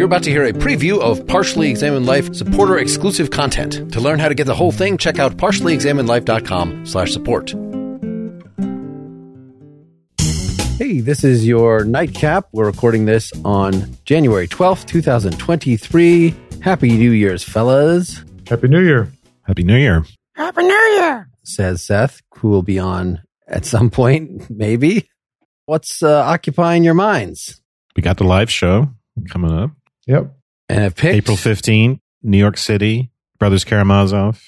You're about to hear a preview of Partially Examined Life supporter exclusive content. To learn how to get the whole thing, check out partiallyexaminedlife.com slash support. Hey, this is your nightcap. We're recording this on January 12th, 2023. Happy New Year's, fellas, Happy New Year. Happy New Year. Happy New Year! says Seth, who will be on at some point, maybe. What's uh, occupying your minds? We got the live show coming up. Yep. And have picked April 15th, New York City, Brothers Karamazov.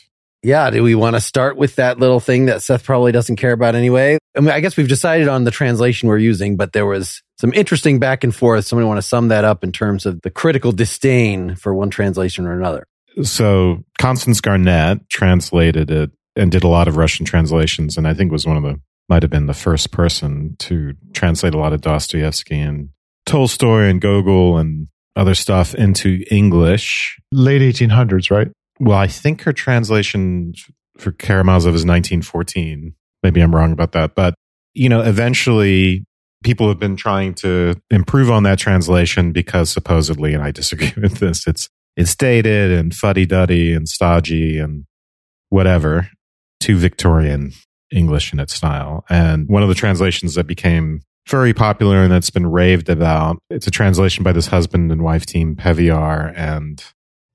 Yeah, do we want to start with that little thing that Seth probably doesn't care about anyway? I mean, I guess we've decided on the translation we're using, but there was some interesting back and forth. Somebody want to sum that up in terms of the critical disdain for one translation or another. So Constance Garnett translated it and did a lot of Russian translations, and I think was one of the might have been the first person to translate a lot of Dostoevsky and Tolstoy and Gogol and other stuff into English. Late 1800s, right? Well, I think her translation for Karamazov is 1914. Maybe I'm wrong about that, but you know, eventually people have been trying to improve on that translation because supposedly, and I disagree with this, it's it's dated and fuddy duddy and stodgy and whatever, too Victorian English in its style. And one of the translations that became very popular and that's been raved about, it's a translation by this husband and wife team, Pevear and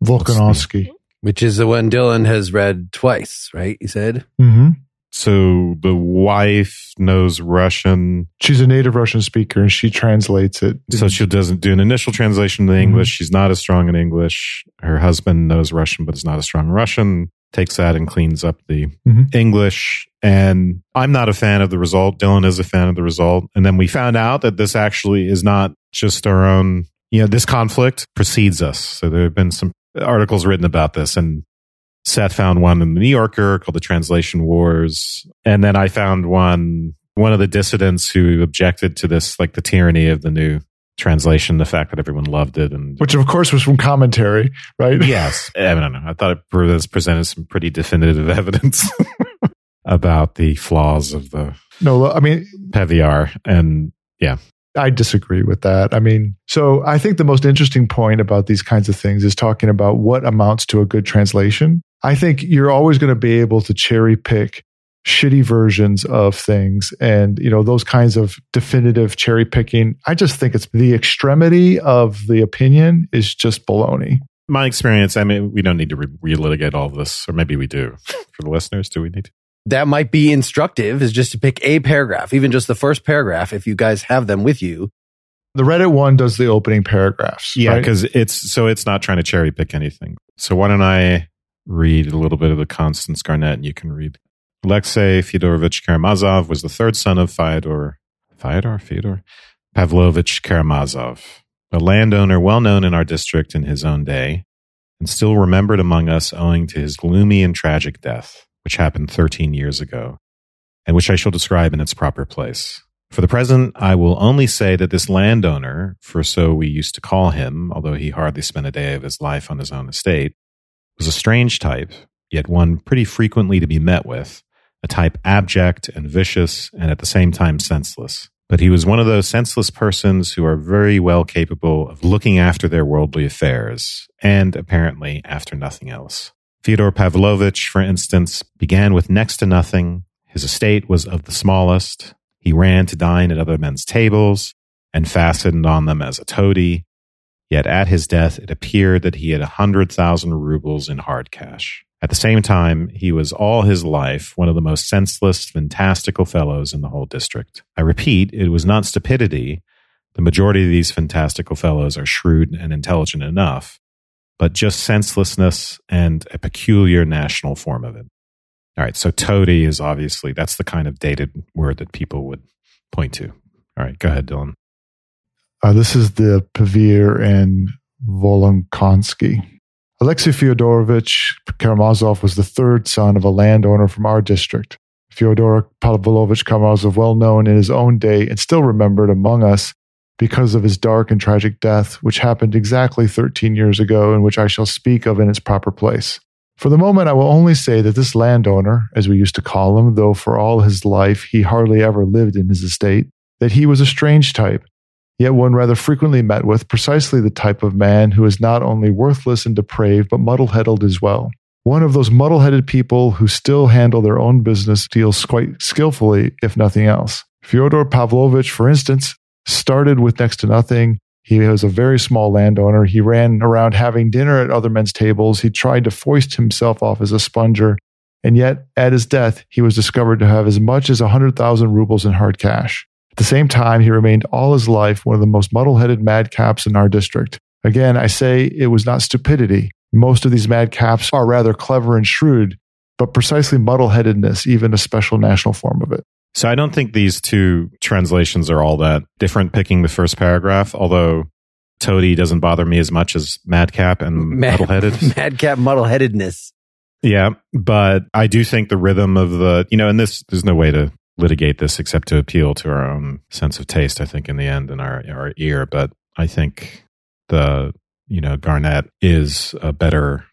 Volokhonsky. Which is the one Dylan has read twice, right? You said? hmm so the wife knows Russian. She's a native Russian speaker and she translates it. So she doesn't do an initial translation to English. She's not as strong in English. Her husband knows Russian, but is not as strong in Russian. Takes that and cleans up the Mhm. English. And I'm not a fan of the result. Dylan is a fan of the result. And then we found out that this actually is not just our own, you know, this conflict precedes us. So there have been some articles written about this and Seth found one in the New Yorker called the Translation Wars. And then I found one, one of the dissidents who objected to this, like the tyranny of the new translation, the fact that everyone loved it. And Which, of course, was from commentary, right? yes, I don't know. I thought it presented some pretty definitive evidence about the flaws of the No, I mean, Pevear. And yeah, I disagree with that. I mean, so I think the most interesting point about these kinds of things is talking about what amounts to a good translation. I think you're always going to be able to cherry pick shitty versions of things and, you know, those kinds of definitive cherry picking. I just think it's the extremity of the opinion is just baloney. my experience, I mean, we don't need to re- relitigate all of this, or maybe we do for the listeners. Do we need to? That might be instructive is just to pick a paragraph, even just the first paragraph, if you guys have them with you. The Reddit one does the opening paragraphs. Yeah, right? because it's so it's not trying to cherry pick anything. So why don't I read a little bit of the Constance Garnett and you can read. Alexei Fyodorovich Karamazov was the third son of Fyodor, Fyodor, Fyodor Pavlovich Karamazov, a landowner well known in our district in his own day, and still remembered among us owing to his gloomy and tragic death, which happened 13 years ago, and which I shall describe in its proper place. For the present, I will only say that this landowner, for so we used to call him, although he hardly spent a day of his life on his own estate, was a strange type, yet one pretty frequently to be met with, a type abject and vicious and at the same time senseless. But he was one of those senseless persons who are very well capable of looking after their worldly affairs, and apparently after nothing else. Fyodor Pavlovich, for instance, began with next to nothing. His estate was of the smallest. He ran to dine at other men's tables and fastened on them as a toady. Yet at his death, it appeared that he had a hundred thousand rubles in hard cash. At the same time, he was all his life one of the most senseless, fantastical fellows in the whole district. I repeat, it was not stupidity. The majority of these fantastical fellows are shrewd and intelligent enough, but just senselessness and a peculiar national form of it. All right, so toady is obviously that's the kind of dated word that people would point to. All right, go ahead, Dylan. Uh, this is the Pevear and Volokhonsky. Alexei Fyodorovich Karamazov was the third son of a landowner from our district. Fyodor Pavlovich Karamazov, well known in his own day and still remembered among us because of his dark and tragic death, which happened exactly 13 years ago, and which I shall speak of in its proper place. For the moment, I will only say that this landowner, as we used to call him, though for all his life he hardly ever lived in his estate, that he was a strange type, yet one rather frequently met with, precisely the type of man who is not only worthless and depraved, but muddle headed as well. One of those muddle headed people who still handle their own business deals quite skillfully, if nothing else. Fyodor Pavlovitch, for instance, started with next to nothing. He was a very small landowner. He ran around having dinner at other men's tables. He tried to foist himself off as a sponger. And yet, at his death, he was discovered to have as much as 100,000 rubles in hard cash. At the same time, he remained all his life one of the most muddle headed madcaps in our district. Again, I say it was not stupidity. Most of these madcaps are rather clever and shrewd, but precisely muddle headedness, even a special national form of it. So I don't think these two translations are all that different picking the first paragraph, although Toady doesn't bother me as much as Madcap and Mad- Muddleheaded. Madcap muddleheadedness. yeah, but I do think the rhythm of the, you know, and this, there's no way to litigate this except to appeal to our own sense of taste, I think, in the end, and our, our ear. But I think the, you know, Garnett is a better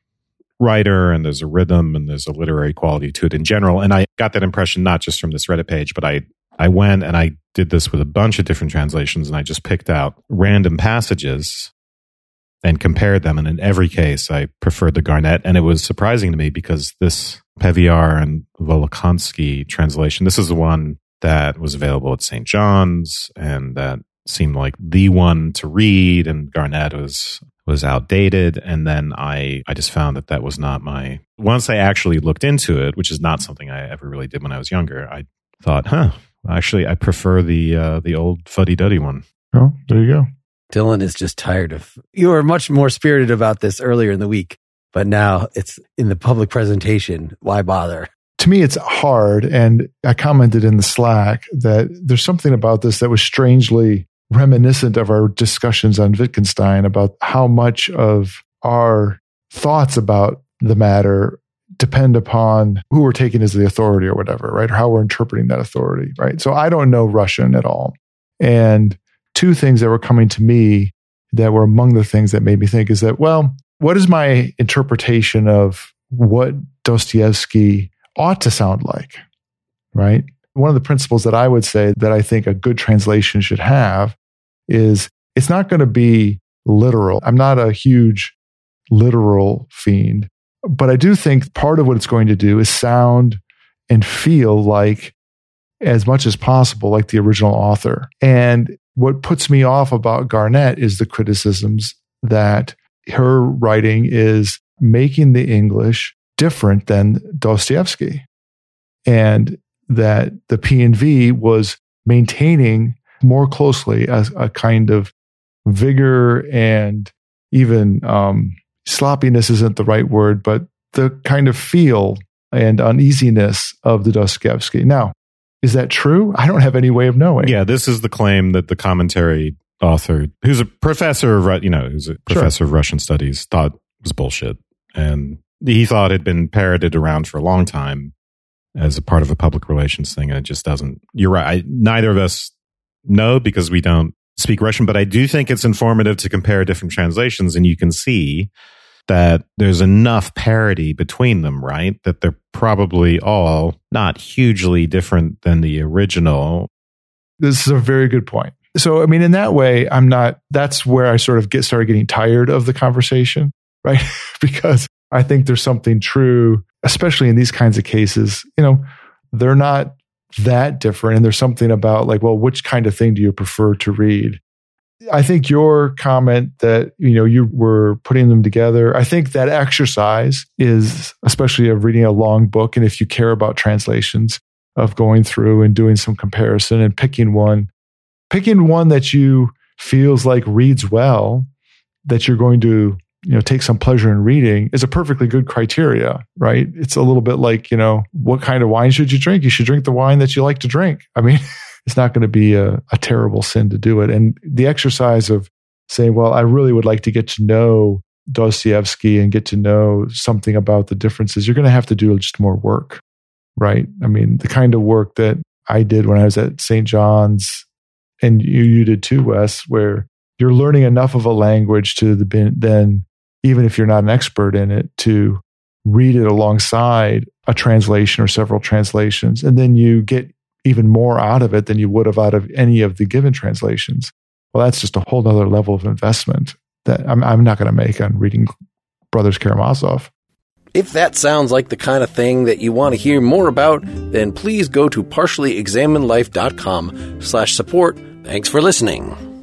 writer and there's a rhythm and there's a literary quality to it in general. And I got that impression not just from this Reddit page, but I, I went and I did this with a bunch of different translations and I just picked out random passages and compared them. And in every case, I preferred the Garnett. And it was surprising to me because this Pevear and Volokhonsky translation, this is the one that was available at St. John's and that seemed like the one to read. And Garnett was was outdated and then i i just found that that was not my once i actually looked into it which is not something i ever really did when i was younger i thought huh actually i prefer the uh the old fuddy-duddy one Oh, there you go. Dylan is just tired of. You were much more spirited about this earlier in the week, but now it's in the public presentation. Why bother? to me, it's hard. And I commented in the Slack that there's something about this that was strangely reminiscent of our discussions on Wittgenstein about how much of our thoughts about the matter depend upon who we're taking as the authority or whatever, right? Or how we're interpreting that authority, right? So I don't know Russian at all. And two things that were coming to me that were among the things that made me think is that, well, what is my interpretation of what Dostoevsky ought to sound like, right? One of the principles that I would say that I think a good translation should have is it's not going to be literal. I'm not a huge literal fiend, but I do think part of what it's going to do is sound and feel like as much as possible like the original author. And what puts me off about Garnett is the criticisms that her writing is making the English different than Dostoevsky. And that the P&V was maintaining more closely as a kind of vigor and even um, sloppiness isn't the right word, but the kind of feel and uneasiness of the Dostoevsky. Now, is that true? I don't have any way of knowing. yeah this is the claim that the commentary author who's a professor of you know who's a professor of russian studies thought was bullshit and he thought it had been parroted around for a long time as a part of a public relations thing and it just doesn't you're right I, neither of us know because we don't speak russian but i do think it's informative to compare different translations and you can see that there's enough parity between them right that they're probably all not hugely different than the original This is a very good point. So, I mean, in that way, I'm not, that's where I sort of get started getting tired of the conversation, right? because I think there's something true, especially in these kinds of cases. You know, they're not that different. And there's something about like, well, which kind of thing do you prefer to read? I think your comment that, you know, you were putting them together, I think that exercise is, especially of reading a long book. And if you care about translations, of going through and doing some comparison and picking one, picking one that you feels like reads well, that you're going to you know take some pleasure in reading is a perfectly good criteria right it's a little bit like you know what kind of wine should you drink you should drink the wine that you like to drink i mean it's not going to be a, a terrible sin to do it. And the exercise of saying well i really would like to get to know dostoevsky and get to know something about the differences you're going to have to do just more work right? I mean the kind of work that i did when i was at st john's and you, you did too wes where you're learning enough of a language to the, then even if you're not an expert in it to read it alongside a translation or several translations. And then you get even more out of it than you would have out of any of the given translations well, that's just a whole other level of investment that I'm, I'm not going to make on reading Brothers Karamazov. If that sounds like the kind of thing that you want to hear more about, then please go to partiallyexaminedlife.com slash support. Thanks for listening.